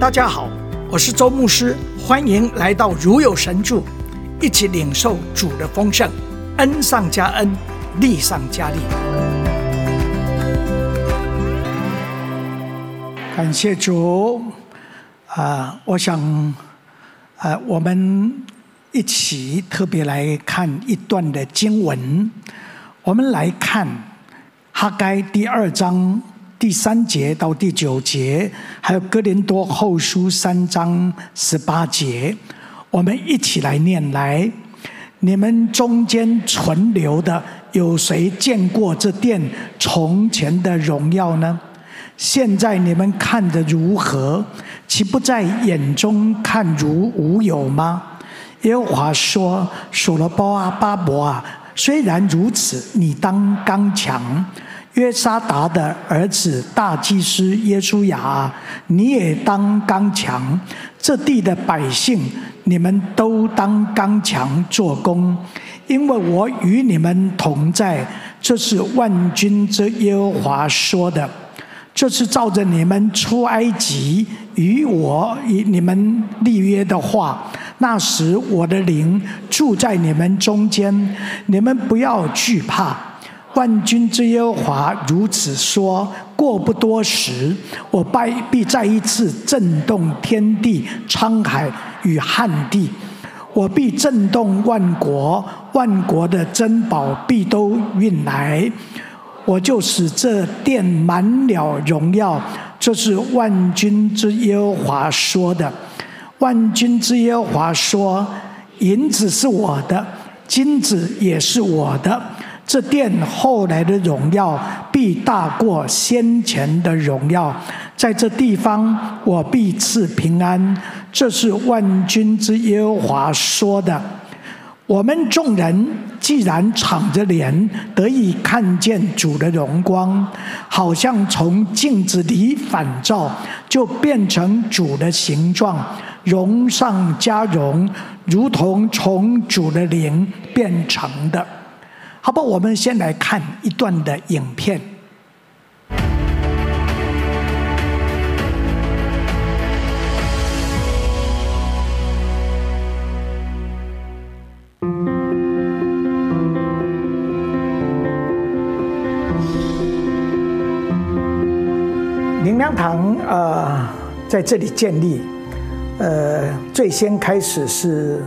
大家好，我是周牧师，欢迎来到如有神助，一起领受主的丰盛，恩上加恩，力上加力。感谢主啊、我想啊、呃，我们一起特别来看一段的经文，我们来看哈该第二章。第三节到第九节，还有哥林多后书三章十八节，我们一起来念来。你们中间存留的，有谁见过这殿从前的荣耀呢？现在你们看得如何？岂不在眼中看如无有吗？耶和华说：“所罗巴伯啊，虽然如此，你当刚强。”约沙达的儿子大祭司耶书亚，你也当刚强；这地的百姓，你们都当刚强做工，因为我与你们同在。这是万军之耶和华说的。这是照着你们出埃及与我与你们立约的话。那时我的灵住在你们中间，你们不要惧怕。万军之耶和华如此说：过不多时，我必再一次震动天地、沧海与旱地；我必震动万国，万国的珍宝必都运来。我就使这殿满了荣耀。这是万军之耶和华说的。万军之耶和华说：银子是我的，金子也是我的。这殿后来的荣耀必大过先前的荣耀，在这地方我必赐平安。这是万军之耶和华说的。我们众人既然敞着脸得以看见主的荣光，好像从镜子里反照，就变成主的形状，荣上加荣，如同从主的灵变成的。好吧，我们先来看一段的影片。灵粮堂呃，在这里建立，呃，最先开始是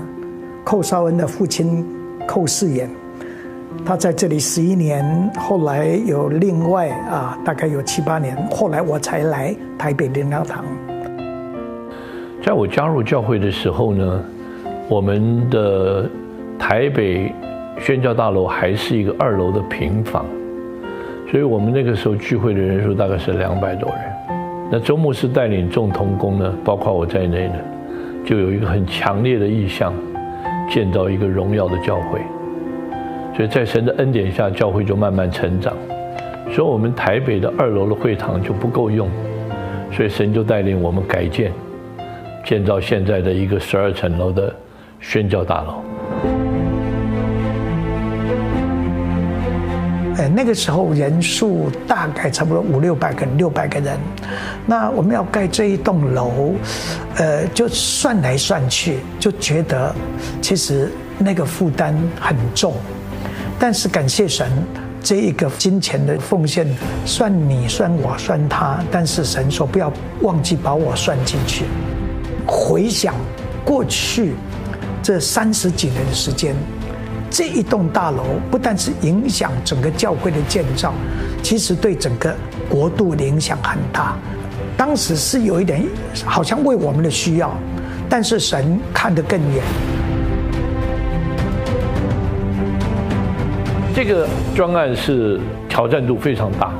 寇绍恩的父亲寇世远。他在这里十一年，后来有另外啊，大概有七八年，后来我才来台北灵粮堂。在我加入教会的时候呢，我们的台北宣教大楼还是一个二楼的平房，所以我们那个时候聚会的人数大概是两百多人。那周牧师带领众同工呢，包括我在内呢，就有一个很强烈的意向，建造一个荣耀的教会。所以在神的恩典下，教会就慢慢成长。所以，我们台北的二楼的会堂就不够用，所以神就带领我们改建，建造现在的一个十二层楼的宣教大楼。哎，那个时候人数大概差不多五六百个人，六百个人。那我们要盖这一栋楼，呃，就算来算去，就觉得其实那个负担很重。但是感谢神，这一个金钱的奉献，算你算我算他，但是神说不要忘记把我算进去。回想过去这三十几年的时间，这一栋大楼不但是影响整个教会的建造，其实对整个国度的影响很大。当时是有一点好像为我们的需要，但是神看得更远。这个专案是挑战度非常大。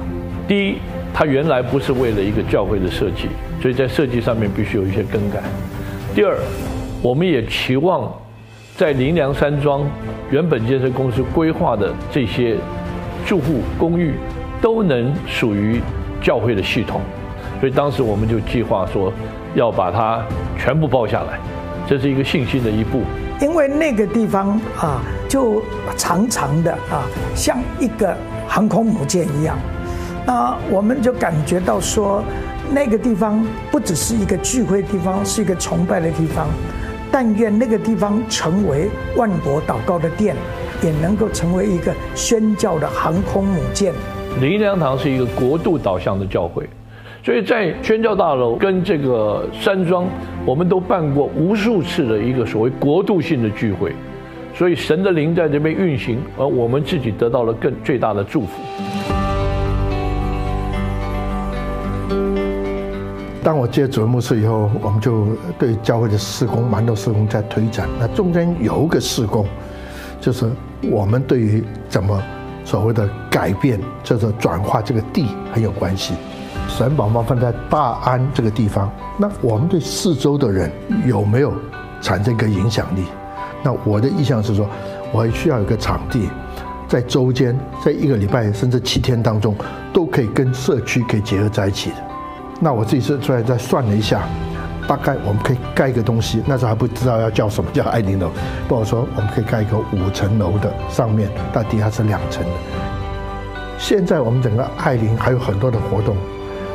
第一，它原来不是为了一个教会的设计，所以在设计上面必须有一些更改。第二，我们也期望在林良山庄原本建设公司规划的这些住户公寓都能属于教会的系统，所以当时我们就计划说要把它全部包下来，这是一个信心的一步。因为那个地方啊，就长长的啊，像一个航空母舰一样，那我们就感觉到说，那个地方不只是一个聚会的地方，是一个崇拜的地方。但愿那个地方成为万国祷告的殿，也能够成为一个宣教的航空母舰。我们都办过无数次的一个所谓国度性的聚会，所以神的灵在这边运行，而我们自己得到了更最大的祝福。当我接主任牧师以后，我们就对教会的施工，馒头施工在推展，那中间有一个施工，就是我们对于怎么所谓的改变，叫做转化这个地，很有关系。神宝宝放在大安这个地方，那我们对四周的人有没有产生一个影响力？那我的意向是说，我需要有个场地，在周间，在一个礼拜甚至七天当中，都可以跟社区可以结合在一起的。那我自己是出来再算了一下，大概我们可以盖一个东西，那时候还不知道要叫什么，叫爱玲楼。不好说，我们可以盖一个五层楼的，上面到底下是两层的。现在我们整个爱玲还有很多的活动，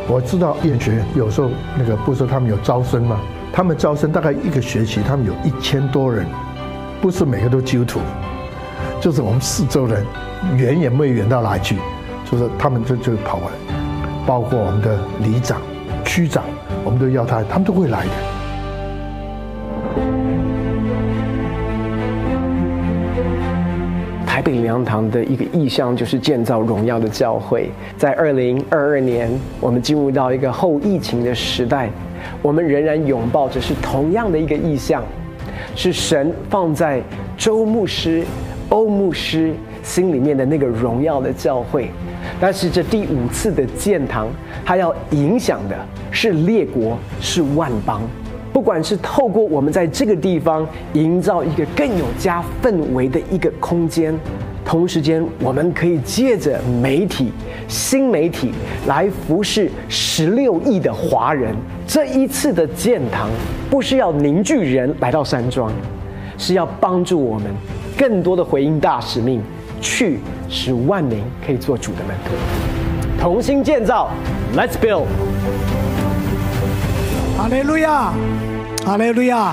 我知道燕学有时候那个不是他们有招生吗？他们招生大概一个学期，他们有一千多人，不是每个都基督徒，就是我们四周人远远没远到哪去，就是他们就就跑过来，包括我们的里长。区长，我们都要他，他们都会来的。北灵堂的一个意向就是建造荣耀的教会。在二零二二年，我们进入到一个后疫情的时代，我们仍然拥抱着是同样的一个意向，是神放在周牧师、欧牧师心里面的那个荣耀的教会。但是这第五次的建堂，它要影响的是列国，是万邦。不管是透过我们在这个地方营造一个更有家氛围的一个空间，同时间我们可以借着媒体、新媒体来服侍十六亿的华人。这一次的建堂，不是要凝聚人来到山庄，是要帮助我们更多的回应大使命。去使万民可以做主的门徒，同心建造，Let's build。哈利路亚，哈利路亚，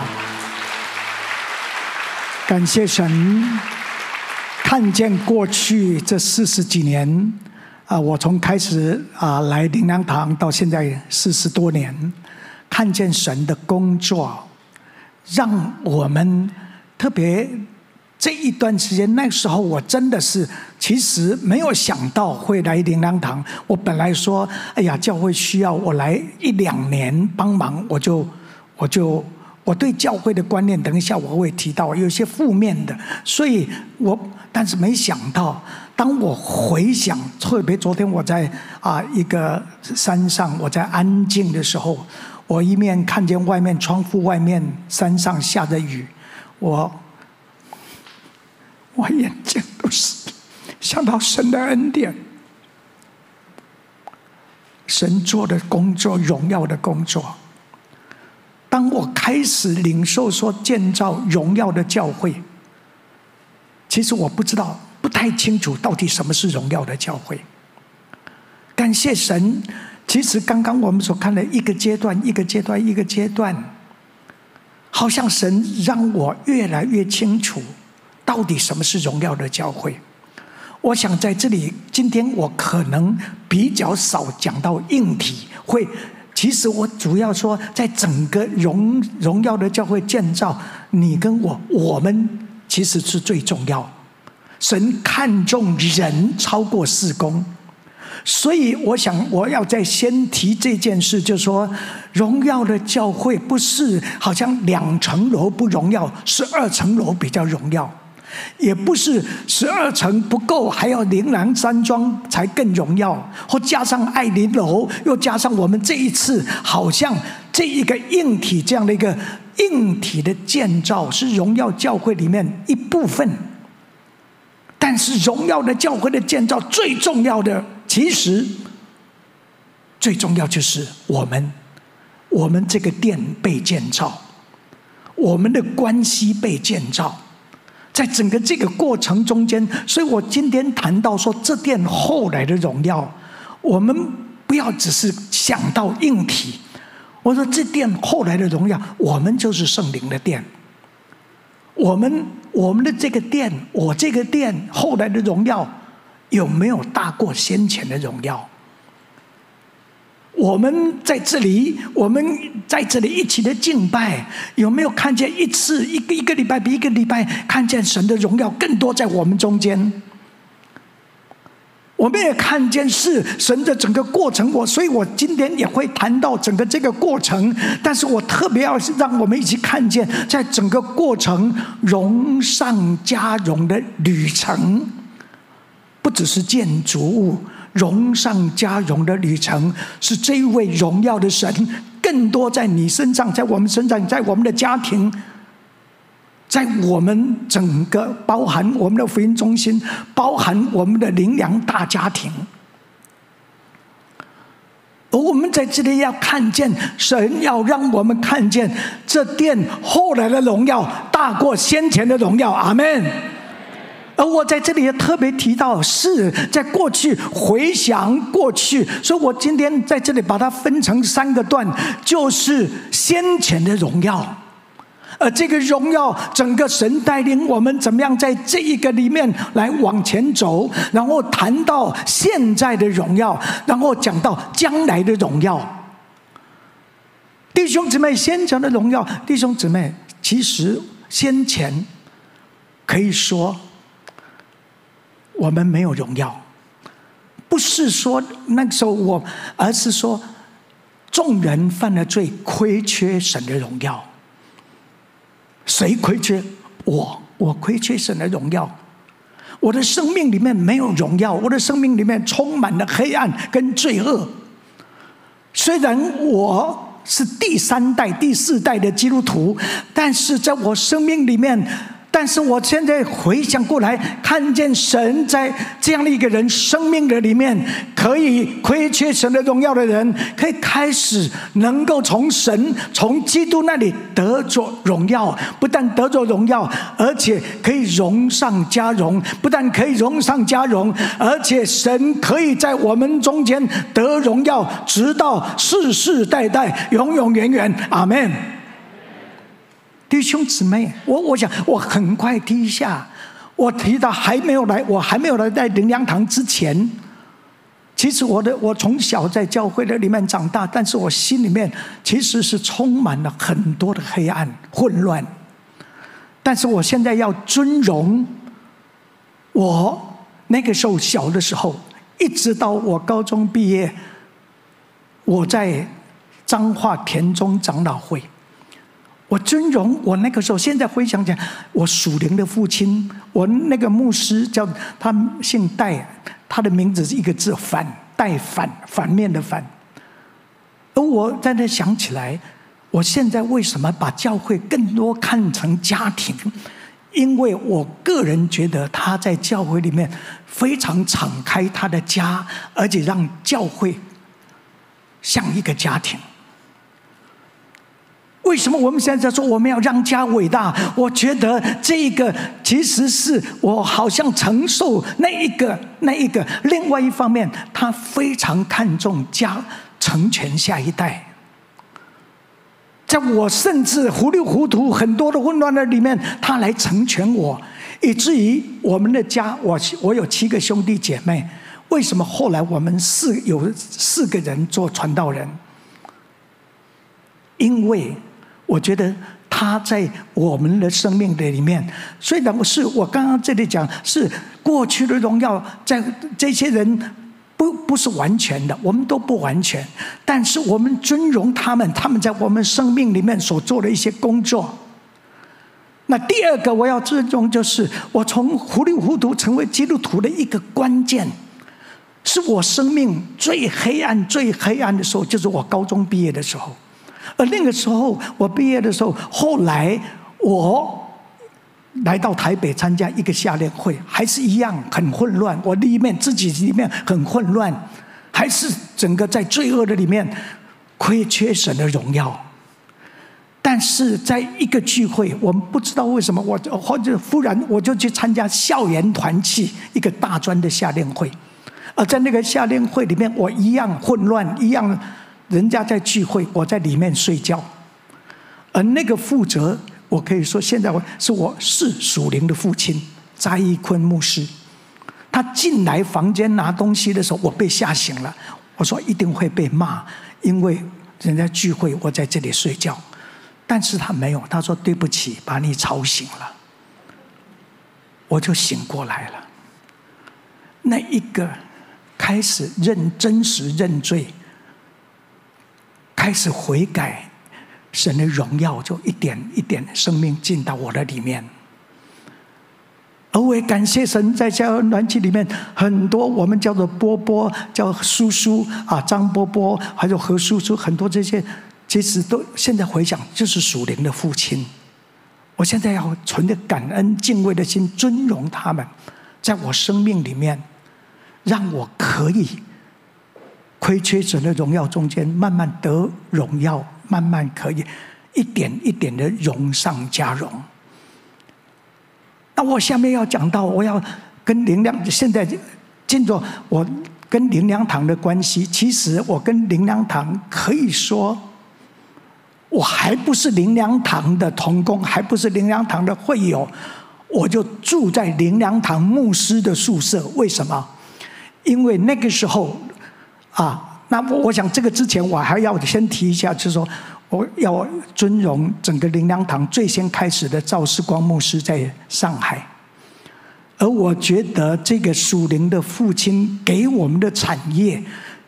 感谢神，看见过去这四十几年啊，我从开始啊来灵粮堂到现在四十多年，看见神的工作，让我们特别。这一段时间，那时候我真的是其实没有想到会来灵粮堂。我本来说，哎呀，教会需要我来一两年帮忙，我就我就我对教会的观念，等一下我会提到有些负面的。所以我但是没想到，当我回想，特别昨天我在啊一个山上，我在安静的时候，我一面看见外面窗户外面山上下着雨，我。我眼睛都是想到神的恩典，神做的工作，荣耀的工作。当我开始领受说建造荣耀的教会，其实我不知道，不太清楚到底什么是荣耀的教会。感谢神，其实刚刚我们所看的一个阶段，一个阶段，一个阶段，好像神让我越来越清楚。到底什么是荣耀的教会？我想在这里，今天我可能比较少讲到硬体。会，其实我主要说，在整个荣荣耀的教会建造，你跟我，我们其实是最重要。神看重人超过事工，所以我想我要再先提这件事，就是说，荣耀的教会不是好像两层楼不荣耀，是二层楼比较荣耀。也不是十二层不够，还要灵粮山庄才更荣耀，或加上爱玲楼，又加上我们这一次好像这一个硬体这样的一个硬体的建造是荣耀教会里面一部分。但是荣耀的教会的建造最重要的，其实最重要就是我们，我们这个殿被建造，我们的关系被建造。在整个这个过程中间，所以我今天谈到说，这殿后来的荣耀，我们不要只是想到硬体。我说这殿后来的荣耀，我们就是圣灵的殿。我们我们的这个殿，我这个殿后来的荣耀，有没有大过先前的荣耀？我们在这里，我们在这里一起的敬拜，有没有看见一次一个一个礼拜比一个礼拜看见神的荣耀更多在我们中间？我们也看见是神的整个过程，我所以，我今天也会谈到整个这个过程。但是我特别要让我们一起看见，在整个过程荣上加荣的旅程，不只是建筑物，荣上加荣的旅程是这一位荣耀的神更多在你身上，在我们身上，在我们的家庭。在我们整个包含我们的福音中心，包含我们的灵粮大家庭，而我们在这里要看见神要让我们看见这殿后来的荣耀大过先前的荣耀，阿门。而我在这里也特别提到，是在过去回想过去，所以我今天在这里把它分成三个段，就是先前的荣耀。而这个荣耀，整个神带领我们怎么样在这一个里面来往前走，然后谈到现在的荣耀，然后讲到将来的荣耀。弟兄姊妹，先前的荣耀，弟兄姊妹，其实先前可以说我们没有荣耀，不是说那个时候我，而是说众人犯了罪，亏缺神的荣耀。谁亏缺？我，我亏缺神的荣耀。我的生命里面没有荣耀，我的生命里面充满了黑暗跟罪恶。虽然我是第三代、第四代的基督徒，但是在我生命里面。但是我现在回想过来，看见神在这样的一个人生命的里面，可以亏缺神的荣耀的人，可以开始能够从神、从基督那里得着荣耀。不但得着荣耀，而且可以荣上加荣。不但可以荣上加荣，而且神可以在我们中间得荣耀，直到世世代代、永永远远。阿门。弟兄姊妹，我我想我很快提一下，我提到还没有来，我还没有来在灵粮堂之前，其实我的我从小在教会的里面长大，但是我心里面其实是充满了很多的黑暗混乱。但是我现在要尊荣，我那个时候小的时候，一直到我高中毕业，我在彰化田中长老会。我尊荣我那个时候，现在回想起来，我属灵的父亲，我那个牧师叫他姓戴，他的名字是一个字反，戴反，反面的反。而我在那想起来，我现在为什么把教会更多看成家庭？因为我个人觉得他在教会里面非常敞开他的家，而且让教会像一个家庭。为什么我们现在说我们要让家伟大？我觉得这个其实是我好像承受那一个那一个。另外一方面，他非常看重家成全下一代。在我甚至糊里糊涂很多的混乱的里面，他来成全我，以至于我们的家，我我有七个兄弟姐妹。为什么后来我们四有四个人做传道人？因为。我觉得他在我们的生命的里面，虽然不是我刚刚这里讲是过去的荣耀，在这些人不不是完全的，我们都不完全，但是我们尊荣他们，他们在我们生命里面所做的一些工作。那第二个我要尊重，就是我从糊里糊涂成为基督徒的一个关键，是我生命最黑暗、最黑暗的时候，就是我高中毕业的时候。而那个时候，我毕业的时候，后来我来到台北参加一个夏令会，还是一样很混乱。我里面自己里面很混乱，还是整个在罪恶的里面亏缺神的荣耀。但是在一个聚会，我们不知道为什么，我或者忽然我就去参加校园团契一个大专的夏令会。而在那个夏令会里面，我一样混乱，一样人家在聚会，我在里面睡觉。而那个负责，我可以说，现在我是我是属灵的父亲，查义坤牧师。他进来房间拿东西的时候，我被吓醒了。我说一定会被骂，因为人家聚会，我在这里睡觉。但是他没有，他说对不起，把你吵醒了。我就醒过来了。那一个开始认真实认罪，开始悔改。神的荣耀就一点一点生命进到我的里面，而我也感谢神，在家人团契里面，很多我们叫做波波，叫叔叔啊，张波波，还有何叔叔，很多这些，其实都现在回想就是属灵的父亲。我现在要存着感恩敬畏的心，尊荣他们，在我生命里面，让我可以亏缺神的荣耀中间，慢慢得荣耀。慢慢可以一点一点的荣上加荣。那我下面要讲到，我要跟灵粮现在进入我跟灵粮堂的关系。其实我跟灵粮堂可以说，我还不是灵粮堂的同工，还不是灵粮堂的会友，我就住在灵粮堂牧师的宿舍。为什么？因为那个时候啊。那我我想，这个之前我还要先提一下，就是说，我要尊荣整个灵粮堂最先开始的赵世光牧师在上海，而我觉得这个属灵的父亲给我们的产业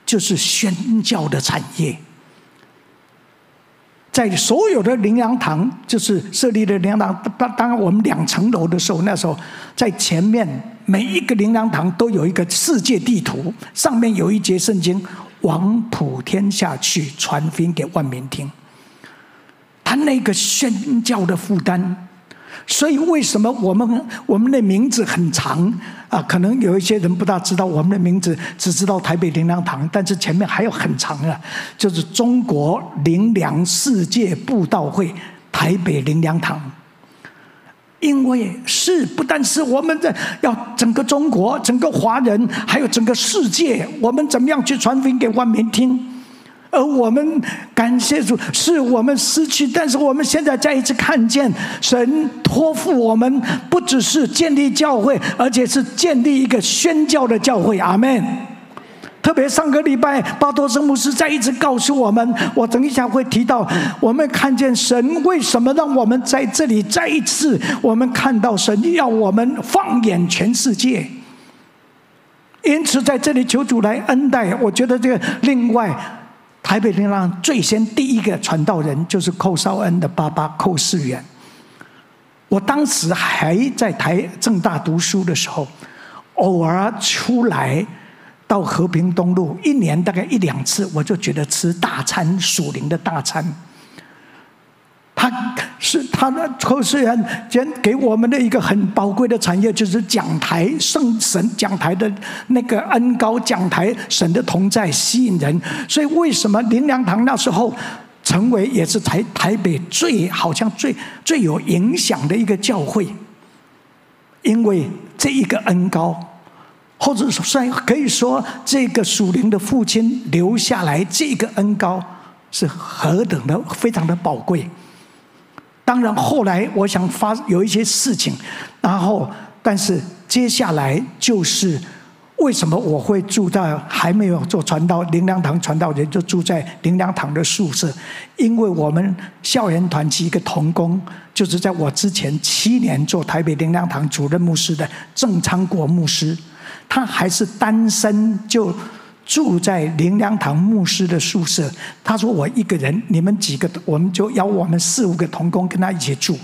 就是宣教的产业，在所有的灵粮堂，就是设立的灵粮堂，当当我们两层楼的时候，那时候在前面每一个灵粮堂都有一个世界地图，上面有一节圣经。往普天下去，传福音给万民听。他那个宣教的负担，所以为什么我们我们的名字很长啊？可能有一些人不大知道我们的名字，只知道台北灵粮堂，但是前面还有很长啊，就是中国灵粮世界布道会台北灵粮堂。因为是不但是我们的要整个中国、整个华人，还有整个世界，我们怎么样去传福音给万民听？而我们感谢主，是我们失去，但是我们现在再一次看见神托付我们，不只是建立教会，而且是建立一个宣教的教会。阿门。特别上个礼拜，巴多圣牧师再一次告诉我们，我等一下会提到，我们看见神为什么让我们在这里再一次，我们看到神要我们放眼全世界。因此在这里求主来恩待。我觉得这个另外，台北灵粮最先第一个传道人就是寇绍恩的爸爸寇世远。我当时还在台政大读书的时候，偶尔出来。到和平东路，一年大概一两次，我就觉得吃大餐，属灵的大餐。他是他的寇世远，先给我们的一个很宝贵的产业，就是讲台圣神讲台的那个恩高讲台，神的同在吸引人。所以为什么林良堂那时候成为也是台台北最好像最最有影响的一个教会？因为这一个恩高。或者说算，可以说，这个属灵的父亲留下来这个恩膏是何等的非常的宝贵。当然，后来我想发有一些事情，然后，但是接下来就是为什么我会住在还没有做传道灵粮堂传道人就住在灵粮堂的宿舍？因为我们校园团契一个同工，就是在我之前七年做台北灵粮堂主任牧师的郑昌国牧师。他还是单身，就住在灵粮堂牧师的宿舍。他说：“我一个人，你们几个，我们就邀我们四五个同工跟他一起住。”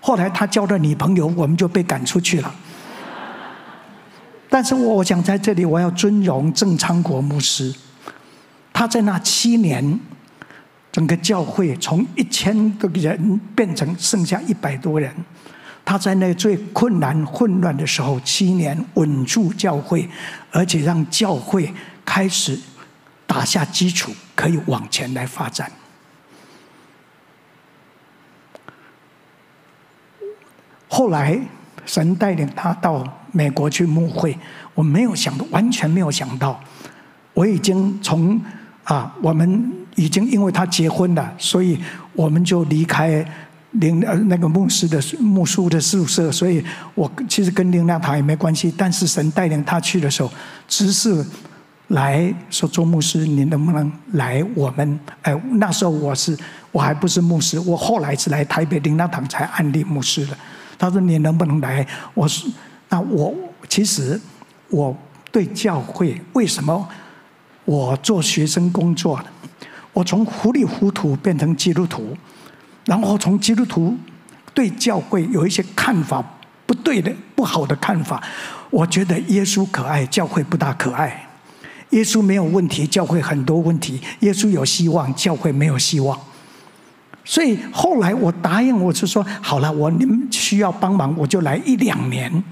后来他交了女朋友，我们就被赶出去了。但是我想在这里，我要尊荣郑昌国牧师。他在那七年，整个教会从一千个人变成剩下一百多人。他在那最困难、混乱的时候，七年稳住教会，而且让教会开始打下基础，可以往前来发展。后来神带领他到美国去牧会，我没有想到，完全没有想到，我已经从啊，我们已经因为他结婚了，所以我们就离开灵呃那个牧师的牧师的宿舍，所以我其实跟灵粮堂也没关系。但是神带领他去的时候，只是来说周牧师，你能不能来我们？哎，那时候我是我还不是牧师，我后来是来台北灵粮堂才安立牧师的。他说你能不能来？我说那我其实我对教会为什么我做学生工作，我从糊里糊涂变成基督徒。然后从基督徒对教会有一些看法不对的、不好的看法，我觉得耶稣可爱，教会不大可爱；耶稣没有问题，教会很多问题；耶稣有希望，教会没有希望。所以后来我答应，我就说好了，我你们需要帮忙，我就来一两年。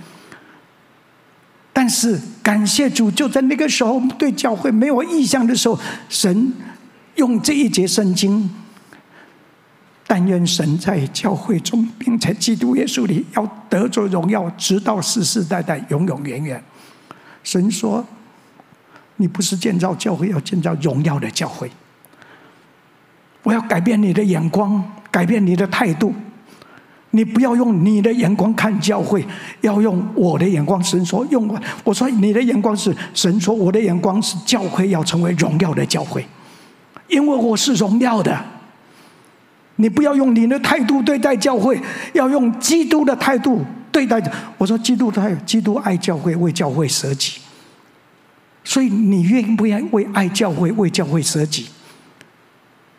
但是感谢主，就在那个时候对教会没有意向的时候，神用这一节圣经。但愿神在教会中，并在基督耶稣里，要得着荣耀，直到世世代代，永永远远。神说：“你不是建造教会，要建造荣耀的教会。我要改变你的眼光，改变你的态度。你不要用你的眼光看教会，要用我的眼光。”神说：“用我。”我说：“你的眼光是神说，我的眼光是教会要成为荣耀的教会，因为我是荣耀的。”你不要用你的态度对待教会，要用基督的态度对待。我说基督他有基督爱教会，为教会舍己。所以你愿不愿意为爱教会，为教会舍己？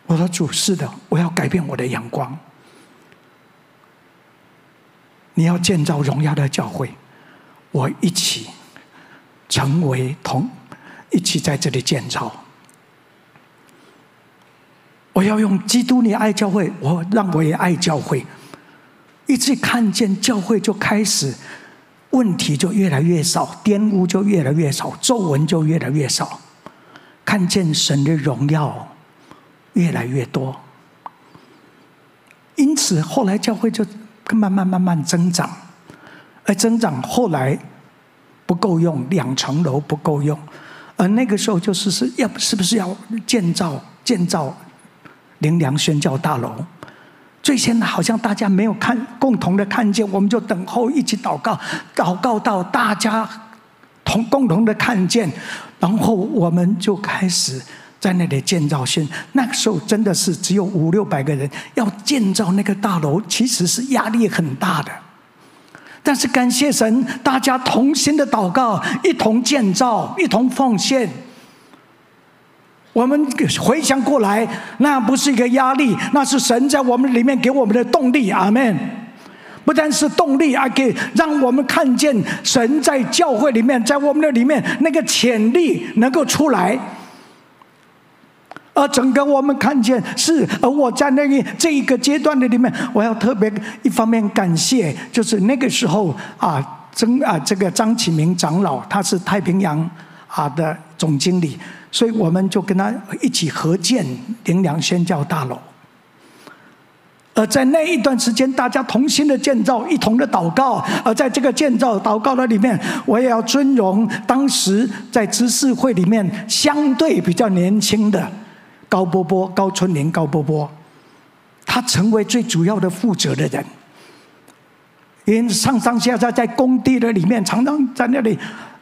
我说主是的，我要改变我的眼光。你要建造荣耀的教会，我一起成为同，一起在这里建造。我要用基督，你爱教会，我让我也爱教会。一直看见教会，就开始问题就越来越少，玷污就越来越少，皱纹就越来越少。看见神的荣耀越来越多，因此后来教会就慢慢慢慢增长，而增长后来不够用，两层楼不够用，而那个时候就是是要是不是要建造建造？灵粮宣教大楼，最先好像大家没有看共同的看见，我们就等候一起祷告，祷告到大家同共同的看见，然后我们就开始在那里建造先。那个时候真的是只有五六百个人要建造那个大楼，其实是压力很大的。但是感谢神，大家同心的祷告，一同建造，一同奉献。我们回想过来，那不是一个压力，那是神在我们里面给我们的动力。阿门。不但是动力，还可以让我们看见神在教会里面，在我们的里面那个潜力能够出来。而整个我们看见是，而我在那个这一个阶段的里面，我要特别一方面感谢，就是那个时候啊，曾啊这个张启明长老，他是太平洋啊的总经理。所以我们就跟他一起合建林良宣教大楼，而在那一段时间，大家同心的建造，一同的祷告。而在这个建造祷告的里面，我也要尊荣当时在执事会里面相对比较年轻的高波波、高春林、高波波，他成为最主要的负责的人，因上上下下在工地的里面，常常在那里。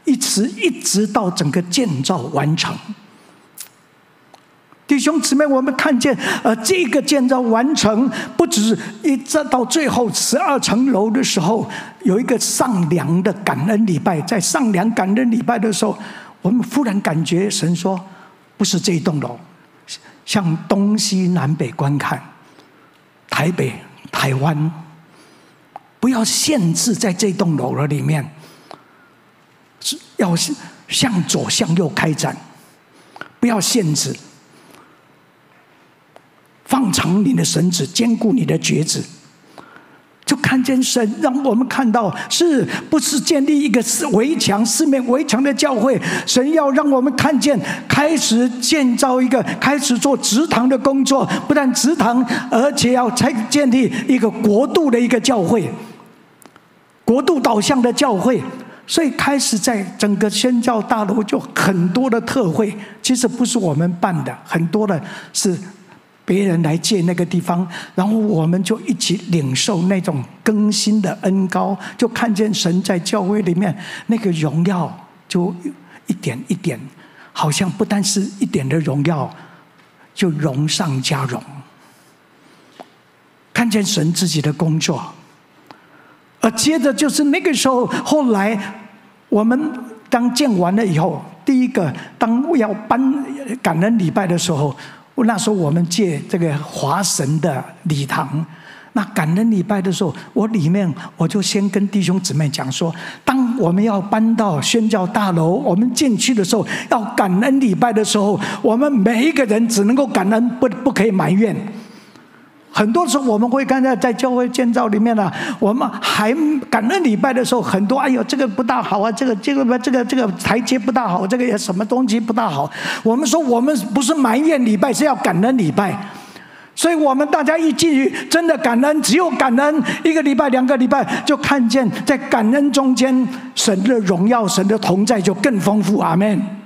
一直一直到整个建造完成，弟兄姊妹，我们看见，呃，这个建造完成，不止一直到最后十二层楼的时候，有一个上梁的感恩礼拜，在上梁感恩礼拜的时候，我们忽然感觉神说，不是这栋楼，向东西南北观看，台北、台湾，不要限制在这栋楼了里面。要向左向右开展，不要限制，放长你的绳子，坚固你的橛子，就看见神让我们看到，是不是建立一个四围墙、四面围墙的教会？神要让我们看见，开始建造一个，开始做植堂的工作，不但植堂，而且要才建立一个国度的一个教会。国度导向的教会，所以开始在整个宣教大楼就很多的特会，其实不是我们办的，很多的是别人来借那个地方，然后我们就一起领受那种更新的恩膏，就看见神在教会里面那个荣耀，就一点一点，好像不单是一点的荣耀，就荣上加荣，看见神自己的工作。而接着就是那个时候，后来我们当建完了以后，第一个当要搬感恩礼拜的时候，那时候我们借这个华神的礼堂。那感恩礼拜的时候，我里面我就先跟弟兄姊妹讲说，当我们要搬到宣教大楼，我们进去的时候要感恩礼拜的时候，我们每一个人只能够感恩，不不可以埋怨。很多时候我们会看到在教会建造里面呢、我们还感恩礼拜的时候，很多哎呦这个不大好啊，这个这个这个这个台阶不大好，这个也什么东西不大好。我们说我们不是埋怨礼拜，是要感恩礼拜。所以我们大家一进去，真的感恩，只有感恩一个礼拜、两个礼拜，就看见在感恩中间，神的荣耀、神的同在就更丰富。阿门。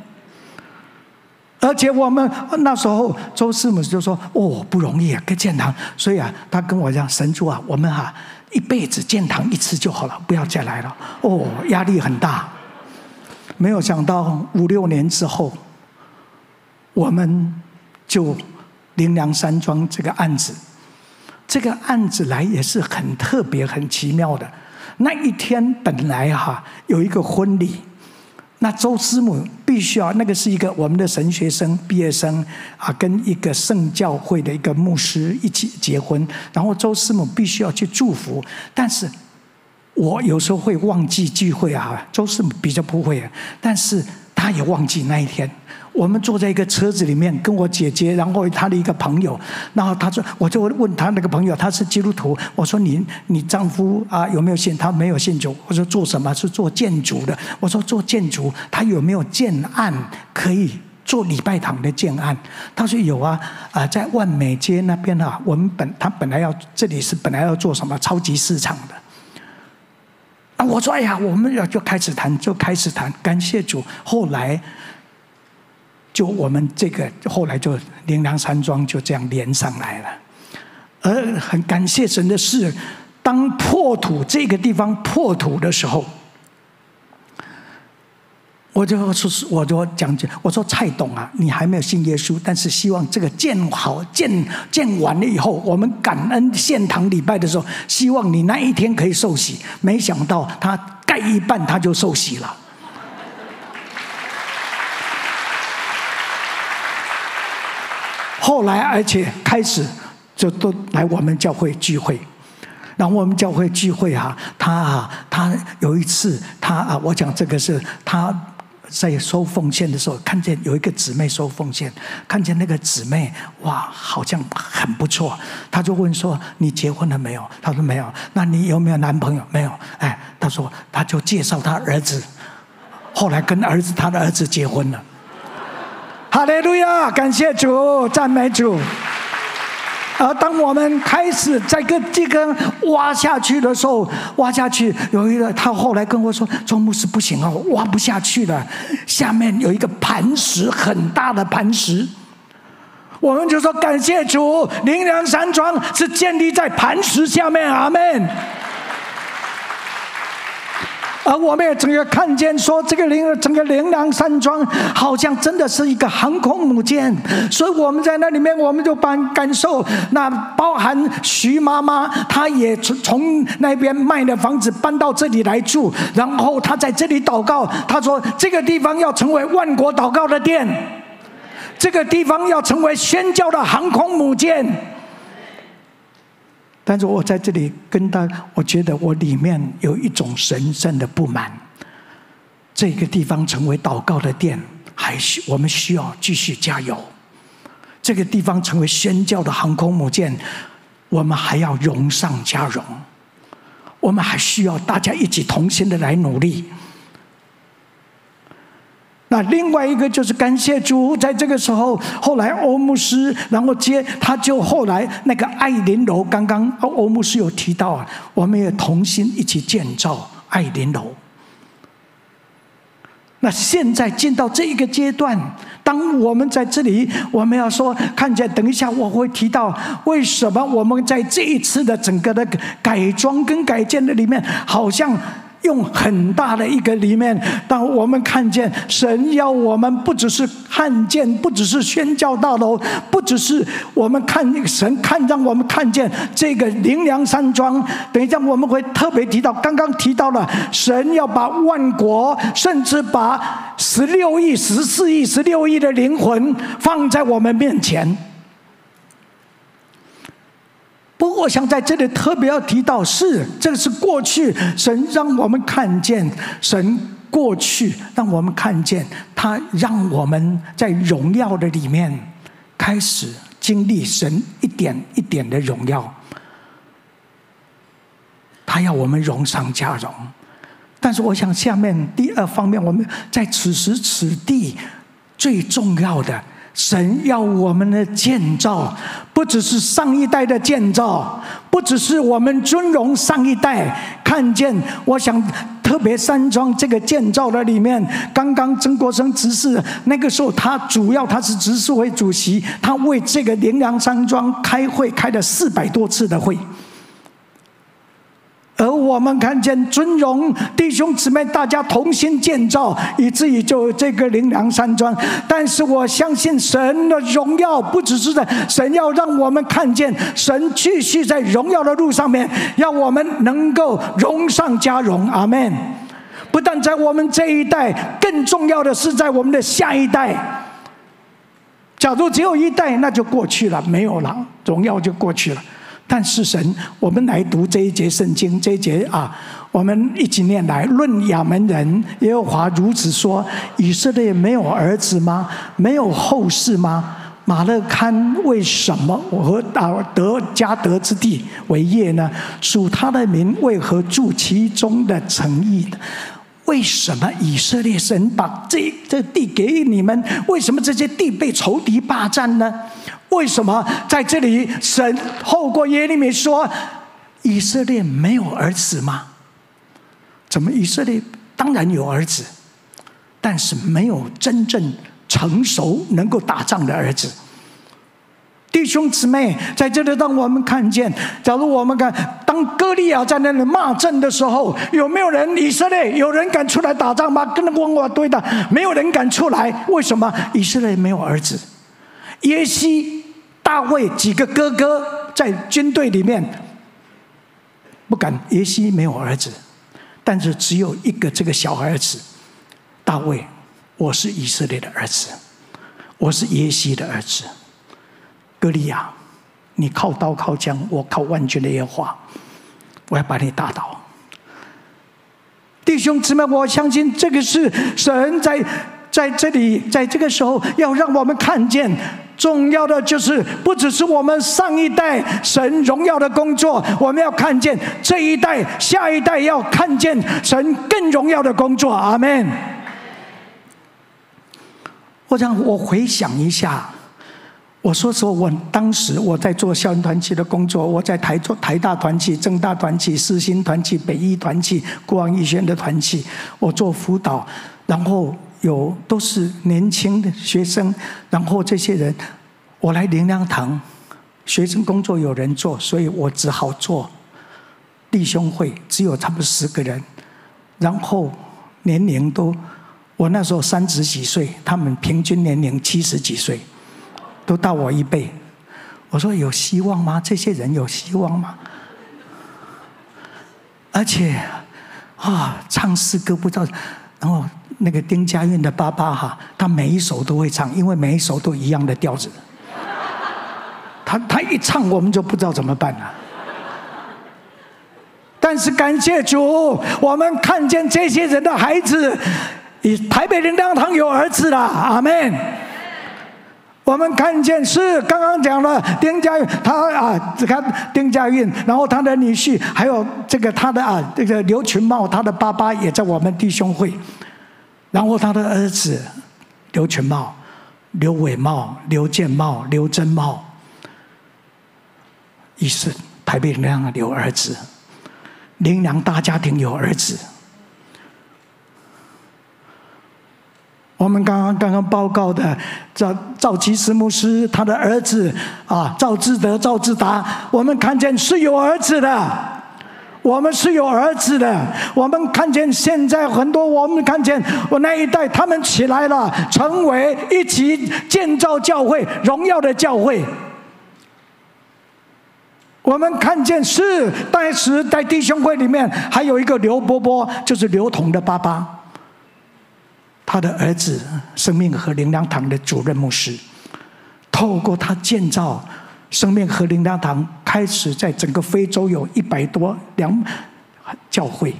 而且我们那时候周师母就说：“哦，不容易啊，跟建堂。”所以啊，他跟我讲：“神主啊，我们哈、啊、一辈子建堂一次就好了，不要再来了。”哦，压力很大。没有想到五六年之后，我们就灵粮山庄这个案子，这个案子来也是很特别、很奇妙的。那一天本来哈、有一个婚礼。那周师母必须要，那个是一个我们的神学生毕业生啊，跟一个圣教会的一个牧师一起结婚，然后周师母必须要去祝福，但是我有时候会忘记聚会啊，周师母比较不会，但是她也忘记那一天。我们坐在一个车子里面，跟我姐姐，然后他的一个朋友，然后他说，我就问他那个朋友，他是基督徒，我说你你丈夫啊有没有信？他没有信主。我说做什么？是做建筑的。我说做建筑，他有没有建案可以做礼拜堂的建案？他说有啊，啊在万美街那边啊，我们本他本来要这里是本来要做什么超级市场的。啊，我说哎呀，我们要就开始谈，就开始谈，感谢主，后来。就我们这个后来就灵粮山庄就这样连上来了，而很感谢神的是，当破土这个地方破土的时候，我就说，我就讲解，我说蔡董啊，你还没有信耶稣，但是希望这个建好建建完了以后，我们感恩献堂礼拜的时候，希望你那一天可以受洗。没想到他盖一半他就受洗了。后来，而且开始就都来我们教会聚会，然后我们教会聚会哈，他啊，他有一次，他啊，我讲这个是他在收奉献的时候，看见有一个姊妹收奉献，看见那个姊妹哇，好像很不错，他就问说：“你结婚了没有？”他说：“没有。”那你有没有男朋友？没有。哎，他说他就介绍他儿子，后来跟儿子他的儿子结婚了。哈利路亚，感谢主，赞美主。而当我们开始在个这根挖下去的时候，挖下去有一个，他后来跟我说：“周牧师不行哦，挖不下去了，下面有一个磐石，很大的磐石。”我们就说：“感谢主，灵粮山庄是建立在磐石下面。”阿门。而我们也整个看见说，这个灵整个灵粮山庄好像真的是一个航空母舰，所以我们在那里面，我们就把感受，那包含徐妈妈，她也从从那边卖了房子搬到这里来住，然后她在这里祷告，她说这个地方要成为万国祷告的殿，这个地方要成为宣教的航空母舰。但是我在这里跟他，我觉得我里面有一种神圣的不满。这个地方成为祷告的殿，还需我们需要继续加油。这个地方成为宣教的航空母舰，我们还要荣上加荣。我们还需要大家一起同心的来努力。那另外一个就是感谢主，在这个时候，后来欧牧师，然后接他就后来那个爱林楼，刚刚欧欧牧师有提到啊，我们也同心一起建造爱林楼。那现在进到这一个阶段，当我们在这里，我们要说看见，等一下我会提到为什么我们在这一次的整个的改装跟改建的里面，好像。用很大的一个里面，当我们看见神要我们，不只是看见，不只是宣教大楼，不只是我们看神看让我们看见这个灵粮山庄。等一下我们会特别提到，刚刚提到了神要把万国，甚至把十六亿、十四亿、十六亿的灵魂放在我们面前。不过，我想在这里特别要提到是，这个是过去神让我们看见，神过去让我们看见，他让我们在荣耀的里面开始经历神一点一点的荣耀。他要我们荣上加荣，但是我想下面第二方面，我们在此时此地最重要的。神要我们的建造，不只是上一代的建造，不只是我们尊荣上一代看见。我想特别山庄这个建造的里面，刚刚曾国生执事那个时候，他主要他是执事会主席，他为这个灵粮山庄开会开了四百多次的会。而我们看见尊荣弟兄姊妹，大家同心建造，以至于就这个灵粮山庄。但是我相信神的荣耀不只是在神要让我们看见，神继续在荣耀的路上面，要我们能够荣上加荣。阿门。不但在我们这一代，更重要的是在我们的下一代。假如只有一代，那就过去了，没有了，荣耀就过去了。但是神，我们来读这一节圣经，这一节啊，我们一起念来。论亚门人，耶和华如此说：以色列没有儿子吗？没有后世吗？马勒堪为什么和得加得之地为业呢？属他的民为何住其中的城邑？为什么以色列神把这这地给你们？为什么这些地被仇敌霸占呢？为什么在这里神透过耶利米说以色列没有儿子吗？怎么以色列当然有儿子，但是没有真正成熟能够打仗的儿子。弟兄姊妹，在这里让我们看见，假如我们看当歌利亚在那里骂阵的时候，有没有人以色列有人敢出来打仗吗？跟我我对的，没有人敢出来。为什么以色列没有儿子？耶西。大卫几个哥哥在军队里面不敢，耶西没有儿子，但是只有一个这个小儿子，大卫，我是以色列的儿子，我是耶西的儿子。歌利亚，你靠刀靠枪，我靠万军的耶和华，我要把你打倒。弟兄姊妹，我相信这个是神在在这里，在这个时候要让我们看见。重要的就是，不只是我们上一代神荣耀的工作，我们要看见这一代、下一代要看见神更荣耀的工作。阿门。我想我回想一下，我说说我当时我在做校园团契的工作，我在台做台大团契、政大团契、世新团契、北一团契、国王医学院的团契，我做辅导，然后。有都是年轻的学生，然后这些人，我来灵粮堂，学生工作有人做，所以我只好做弟兄会，只有他们十个人，然后年龄都，我那时候三十几岁，他们平均年龄七十几岁，都大我一倍。我说有希望吗？这些人有希望吗？而且啊，唱诗歌不知道，然后。那个丁家韵的爸爸哈，他每一首都会唱，因为每一首都一样的调子。他他一唱，我们就不知道怎么办了。但是感谢主，我们看见这些人的孩子，以台北人当堂有儿子了，阿门。我们看见是刚刚讲了丁家韵，他啊，只看丁家韵，然后他的女婿，还有这个他的啊，这个刘群茂，他的爸爸也在我们弟兄会。然后他的儿子刘全茂、刘伟茂、刘建茂、刘真茂，于是台北灵粮有儿子，灵粮大家庭有儿子。我们刚刚刚刚报告的赵赵其实牧师，他的儿子啊赵志德、赵志达，我们看见是有儿子的。我们是有儿子的，我们看见现在很多，我们看见我那一代他们起来了，成为一起建造教会荣耀的教会。我们看见是当时在弟兄会里面还有一个刘伯伯，就是刘同的爸爸，他的儿子生命和灵粮堂的主任牧师，透过他建造。生命和灵粮堂开始在整个非洲有一百多两教会，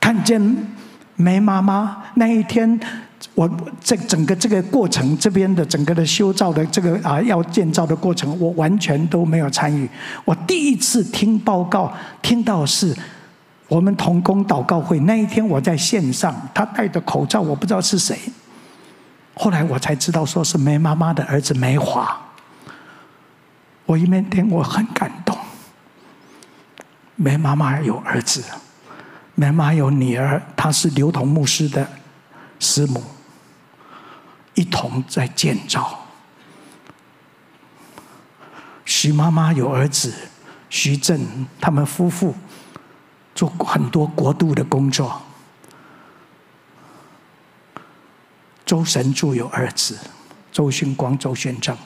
看见梅妈妈那一天，我这整个这个过程这边的整个的修造的这个啊要建造的过程，我完全都没有参与。我第一次听报告，听到是我们同工祷告会那一天，我在线上，他戴着口罩，我不知道是谁。后来我才知道，说是梅妈妈的儿子梅华。我一面听，我很感动。梅妈妈有儿子，梅妈有女儿，她是刘同牧师的师母，一同在建造。徐妈妈有儿子徐正，他们夫妇做很多国度的工作。周神柱有儿子，周训光、周宣正；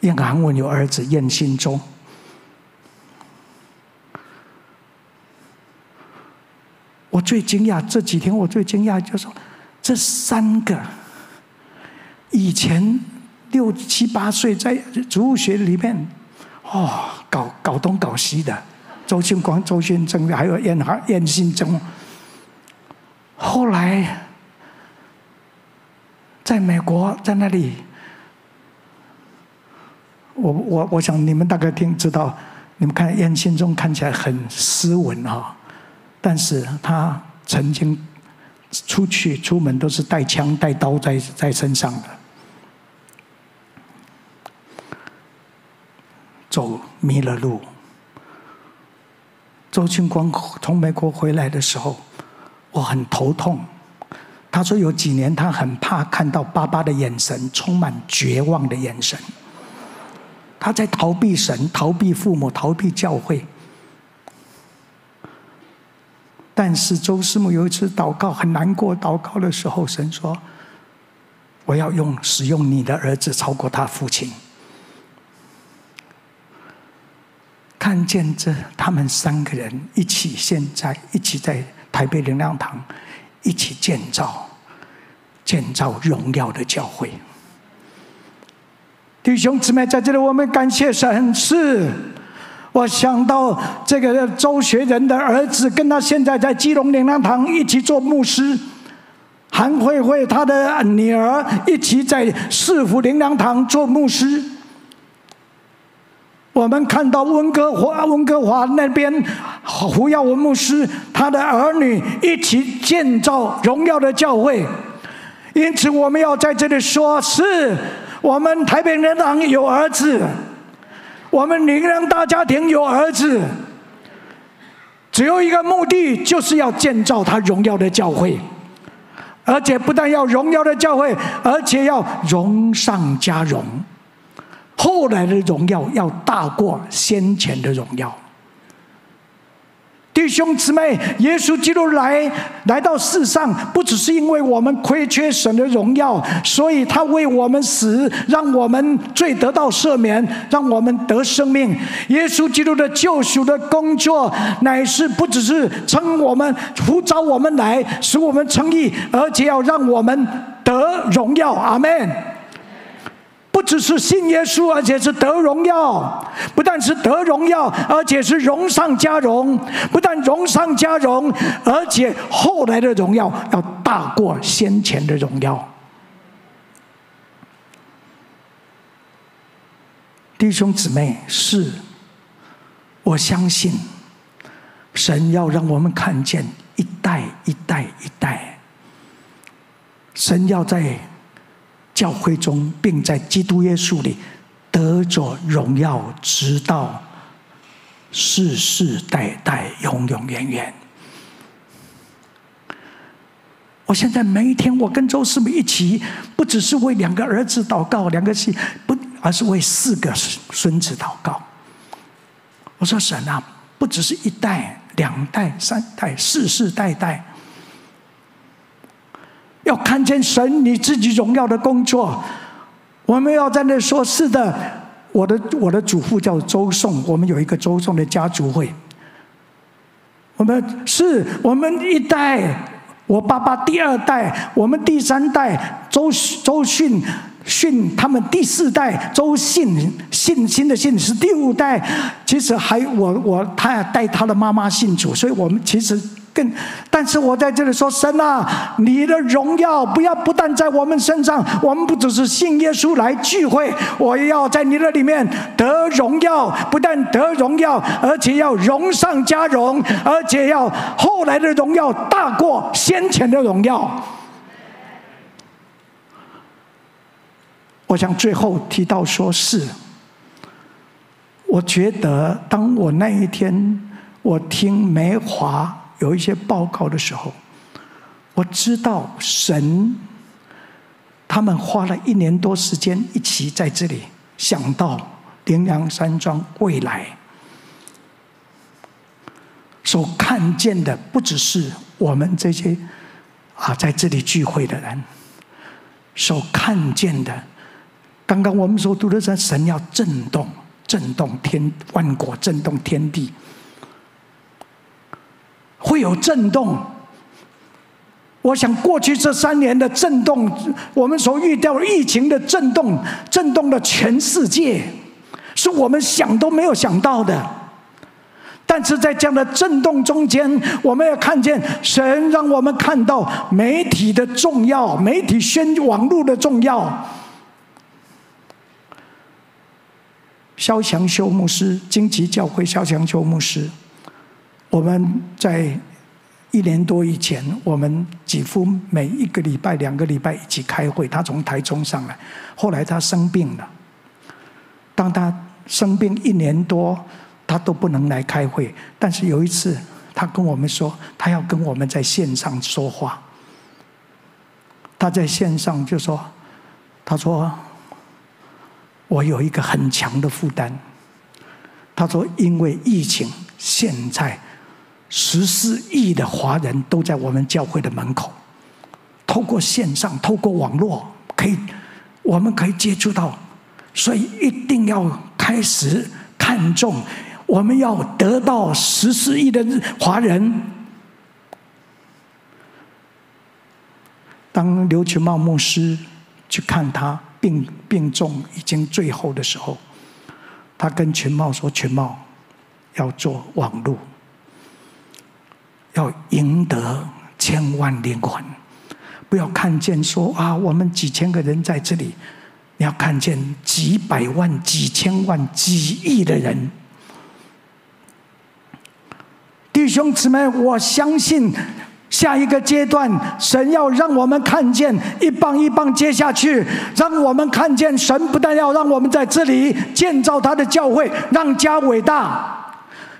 燕韩文有儿子燕新忠。我最惊讶，这几天我最惊讶就是说，这三个以前六七八岁在植物学里面，哦，搞搞东搞西的，周训光、周宣正，还有燕韩燕新忠，后来。在美国，在那里，我我我想你们大概听知道，你们看燕新忠看起来很斯文啊，但是他曾经出去出门都是带枪带刀在在身上的，走迷了路。周清光从美国回来的时候，我很头痛。他说：“有几年，他很怕看到爸爸的眼神充满绝望的眼神。他在逃避神，逃避父母，逃避教会。但是周师母有一次祷告很难过，祷告的时候，神说：‘我要用使用你的儿子超过他父亲。’看见这他们三个人一起，现在一起在台北灵粮堂。”一起建造，建造荣耀的教会。弟兄姊妹，在这里我们感谢神。是，我想到这个周学仁的儿子，跟他现在在基隆灵粮堂一起做牧师；韩慧慧她的女儿一起在市府灵粮堂做牧师。我们看到温哥华，温哥华那边胡耀文牧师，他的儿女一起建造荣耀的教会。因此，我们要在这里说：是我们台北人党有儿子，我们灵粮大家庭有儿子。只有一个目的，就是要建造他荣耀的教会，而且不但要荣耀的教会，而且要荣上加荣。后来的荣耀要大过先前的荣耀。弟兄姊妹，耶稣基督来来到世上，不只是因为我们亏缺神的荣耀，所以他为我们死，让我们罪得到赦免，让我们得生命。耶稣基督的救赎的工作，乃是不只是称我们呼召我们来，使我们称义，而且要让我们得荣耀。阿门。只是信耶稣，而且是得荣耀。不但是得荣耀，而且是荣上加荣。不但荣上加荣，而且后来的荣耀要大过先前的荣耀。弟兄姊妹，是，我相信神要让我们看见一代一代一代，神要在教会中，并在基督耶稣里得着荣耀，直到世世代代，永永远远。我现在每一天，我跟周师母一起，不只是为两个儿子祷告，两个媳不，而是为四个孙子祷告。我说神啊，不只是一代、两代、三代、世世代代，要看见神你自己荣耀的工作。我们要在那说：是的，我的我的祖父叫周颂，我们有一个周颂的家族会。我们是我们一代。我爸爸第二代，我们第三代周周迅迅，他们第四代周信信心的信是第五代，其实还我我他也带他的妈妈信主，所以我们其实。更，但是我在这里说，神啊，你的荣耀不要不但在我们身上，我们不只是信耶稣来聚会，我也要在你的里面得荣耀，不但得荣耀，而且要荣上加荣，而且要后来的荣耀大过先前的荣耀。我想最后提到说是，我觉得当我那一天我听梅华。有一些报告的时候，我知道神他们花了一年多时间一起在这里想到灵粮山庄未来所看见的，不只是我们这些啊在这里聚会的人所看见的。刚刚我们所读的是神要震动，震动天万国，震动天地。会有震动。我想过去这三年的震动，我们所遇到疫情的震动，震动了全世界，是我们想都没有想到的。但是在这样的震动中间，我们要看见神让我们看到媒体的重要，媒体宣网络的重要。肖祥修牧师，荆棘教会肖祥修牧师。我们在一年多以前，我们几乎每一个礼拜、两个礼拜一起开会。他从台中上来，后来他生病了。当他生病一年多，他都不能来开会。但是有一次，他跟我们说，他要跟我们在线上说话。他在线上就说：“他说，我有一个很强的负担。他说，因为疫情，现在。”十四亿的华人都在我们教会的门口，透过线上，透过网络，可以，我们可以接触到，所以一定要开始看重，我们要得到十四亿的华人。当刘群茂牧师去看他病病重已经最后的时候，他跟群茂说：“群茂要做网络。”要赢得千万灵魂，不要看见说啊，我们几千个人在这里，你要看见几百万、几千万、几亿的人。弟兄姊妹，我相信下一个阶段，神要让我们看见一棒一棒接下去，让我们看见神不但要让我们在这里建造他的教会，让家伟大。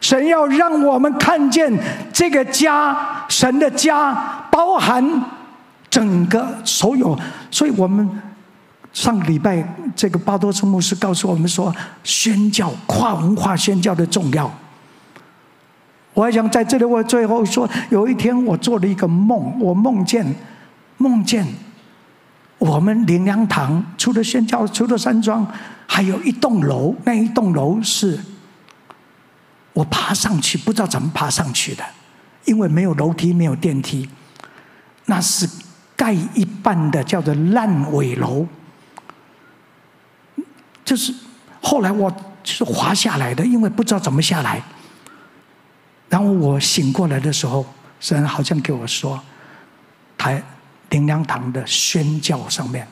神要让我们看见这个家，神的家包含整个所有，所以我们上礼拜这个巴多斯牧师告诉我们说，宣教跨文化宣教的重要。我还想在这里，我最后说，有一天我做了一个梦，我梦见梦见我们灵粮堂除了宣教，除了山庄，还有一栋楼，那一栋楼是。我爬上去，不知道怎么爬上去的，因为没有楼梯，没有电梯，那是盖一半的，叫做烂尾楼。就是后来我是滑下来的，因为不知道怎么下来。然后我醒过来的时候，神好像给我说，台灵粮堂的宣教上面，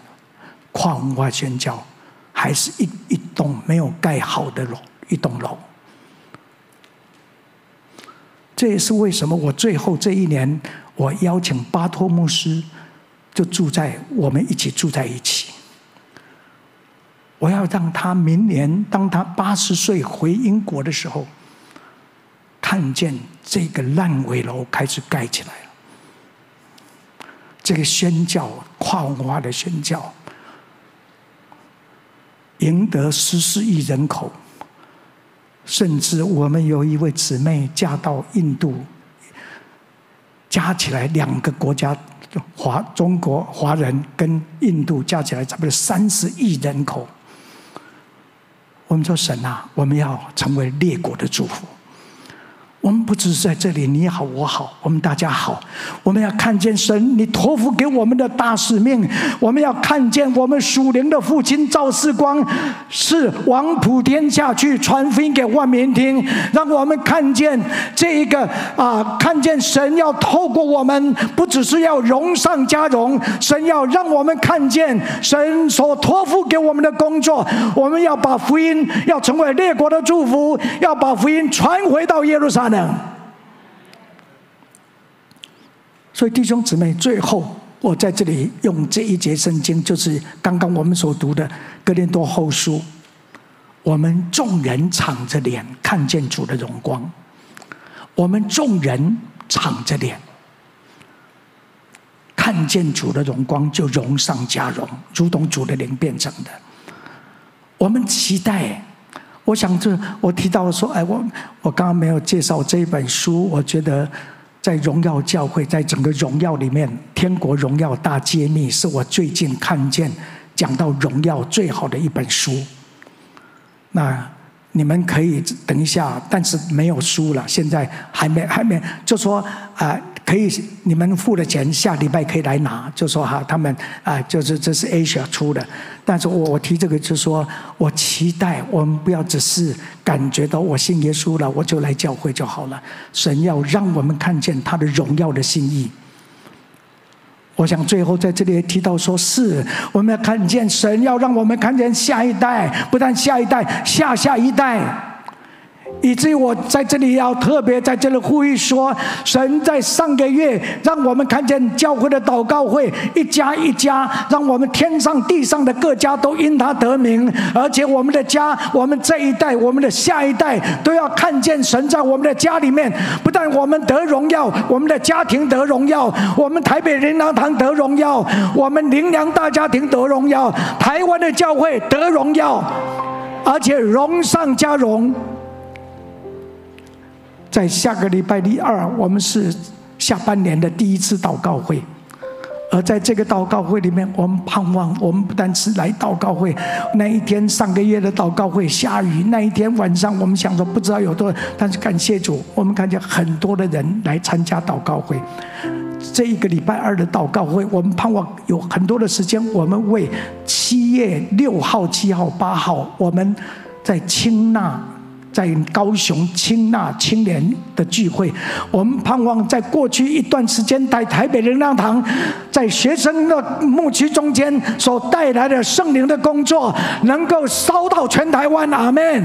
跨文化宣教，还是一一栋没有盖好的楼，一栋楼。这也是为什么我最后这一年，我邀请巴托牧师，就住在我们一起住在一起。我要让他明年当他八十岁回英国的时候，看见这个烂尾楼开始盖起来了。这个宣教跨文化的宣教，赢得十四亿人口。甚至我们有一位姊妹嫁到印度，加起来两个国家，华中国华人跟印度加起来差不多三十亿人口。我们说神啊，我们要成为列国的祝福。我们不只是在这里，你好我好，我们大家好。我们要看见神，你托付给我们的大使命。我们要看见我们属灵的父亲赵世光是往普天下去传福音给万民听，让我们看见这一个啊，看见神要透过我们，不只是要荣上加荣，神要让我们看见神所托付给我们的工作。我们要把福音要成为列国的祝福，要把福音传回到耶路撒冷。所以弟兄姊妹，最后我在这里用这一节圣经，就是刚刚我们所读的《哥林多后书》，我们众人敞着脸看见主的荣光，我们众人敞着脸看见主的荣光，就荣上加荣，如同主的灵变成的。我们期待。我想，这我提到说，哎，我我刚刚没有介绍这一本书。我觉得，在荣耀教会，在整个荣耀里面，《天国荣耀大揭秘》是我最近看见讲到荣耀最好的一本书。那你们可以等一下，但是没有书了，现在还没还没，就说啊。可以，你们付了钱，下礼拜可以来拿。就说哈，他们啊，就是这是 Asia 出的。但是我我提这个，就是说我期待我们不要只是感觉到我信耶稣了，我就来教会就好了。神要让我们看见他的荣耀的心意。我想最后在这里也提到说，是我们要看见神要让我们看见下一代，不但下一代，下下一代。以至于我在这里要特别在这里呼吁说，神在上个月让我们看见教会的祷告会一家一家，让我们天上地上的各家都因他得名，而且我们的家，我们这一代，我们的下一代都要看见神在我们的家里面，不但我们得荣耀，我们的家庭得荣耀，我们台北灵粮堂得荣耀，我们灵良大家庭得荣耀，台湾的教会得荣耀，而且荣上加荣。在下个礼拜第二，我们是下半年的第一次祷告会，而在这个祷告会里面，我们盼望我们不单是来祷告会，那一天上个月的祷告会下雨，那一天晚上我们想说不知道有多，但是感谢主，我们看见很多的人来参加祷告会。这一个礼拜二的祷告会，我们盼望有很多的时间，我们为七月六号、七号、八号，我们在青纳。在高雄青纳青年的聚会，我们盼望在过去一段时间，在台北灵粮堂，在学生的牧区中间所带来的圣灵的工作，能够烧到全台湾。阿门。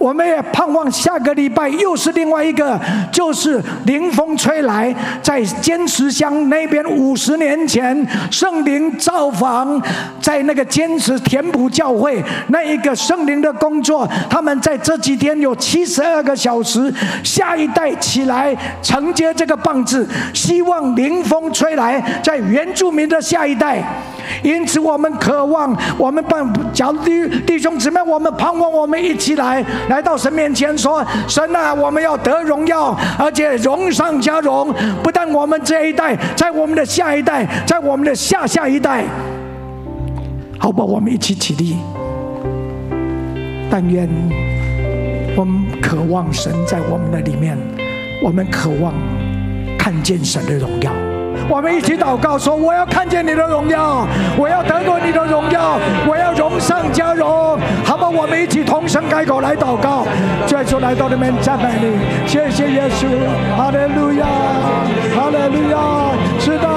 我们也盼望下个礼拜又是另外一个，就是灵风吹来，在坚持乡那边五十年前圣灵造访，在那个坚持填补教会那一个圣灵的工作，他们在这几天有七十二个小时，下一代起来承接这个棒子，希望灵风吹来，在原住民的下一代。因此，我们渴望，我们办，假如弟弟兄姊妹，我们盼望，我们一起来，来到神面前说：“神啊，我们要得荣耀，而且荣上加荣。不但我们这一代，在我们的下一代，在我们的下下一代，好吧，我们一起起立。但愿我们渴望神在我们的里面，我们渴望看见神的荣耀。”我们一起祷告说：“我要看见你的荣耀，我要得着你的荣耀，我要荣上加荣。”好吧？我们一起同声开口来祷告。再次来到你们赞美你，谢谢耶稣，哈利路亚，哈利路亚。是的，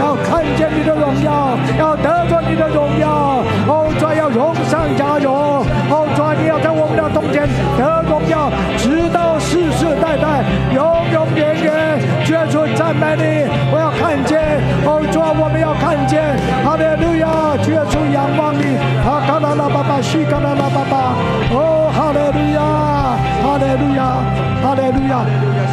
要看见你的荣耀，要得着你的荣耀。哦，主要荣上加荣。哦，主你要在我们的中间得荣耀，赞美你，我要看见，哦，主啊，我们要看见，哈利路亚，主耶稣仰望你，哈卡拉拉巴巴，西卡拉拉巴巴，哈利路亚，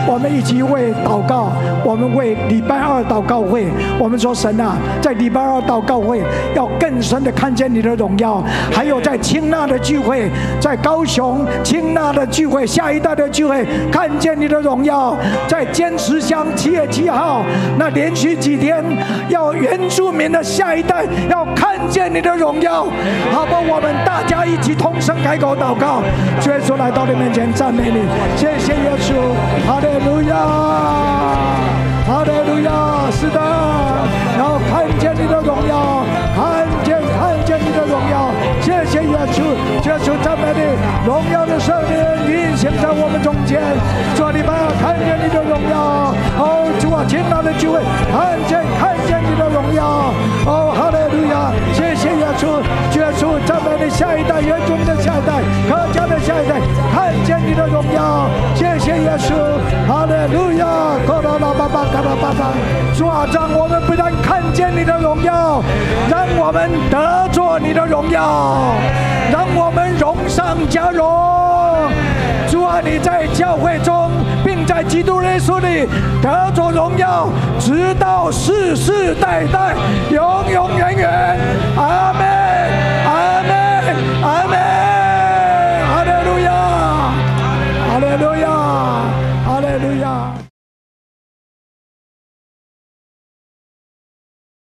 我们一起为祷告，我们为礼拜二祷告会，我们说神啊，在礼拜二祷告会要更深的看见你的荣耀，还有在清纳的聚会，在高雄清纳的聚会，下一代的聚会，看见你的荣耀，在坚持乡七月七号，那连续几天要原住民的下一代要看见你的荣耀，好吧，我们大家一起同声开口祷告，耶稣来到你面前赞美你，谢谢耶稣，哈利路亚，哈利路亚，是的，然后看见你的荣耀，看见看见你的荣耀，谢谢耶稣，耶稣赞美你，荣耀的圣灵运行在我们中间，主你们看见你的荣耀，哦，主啊，听到的聚会，看见看见你的荣耀，哦，哈利路亚，谢谢耶稣，耶稣赞美你，下一代，原中的下一代，客家的下一代，看见你的荣耀，谢谢耶稣，哈利路亚，卡拉拉巴巴，卡拉巴巴，主啊，让我们不但看见你的荣耀，让我们得着你的荣耀，让我们荣上加荣。主啊，你在教会中，并在基督耶稣里得着荣耀，直到世世代代，永永远远。阿门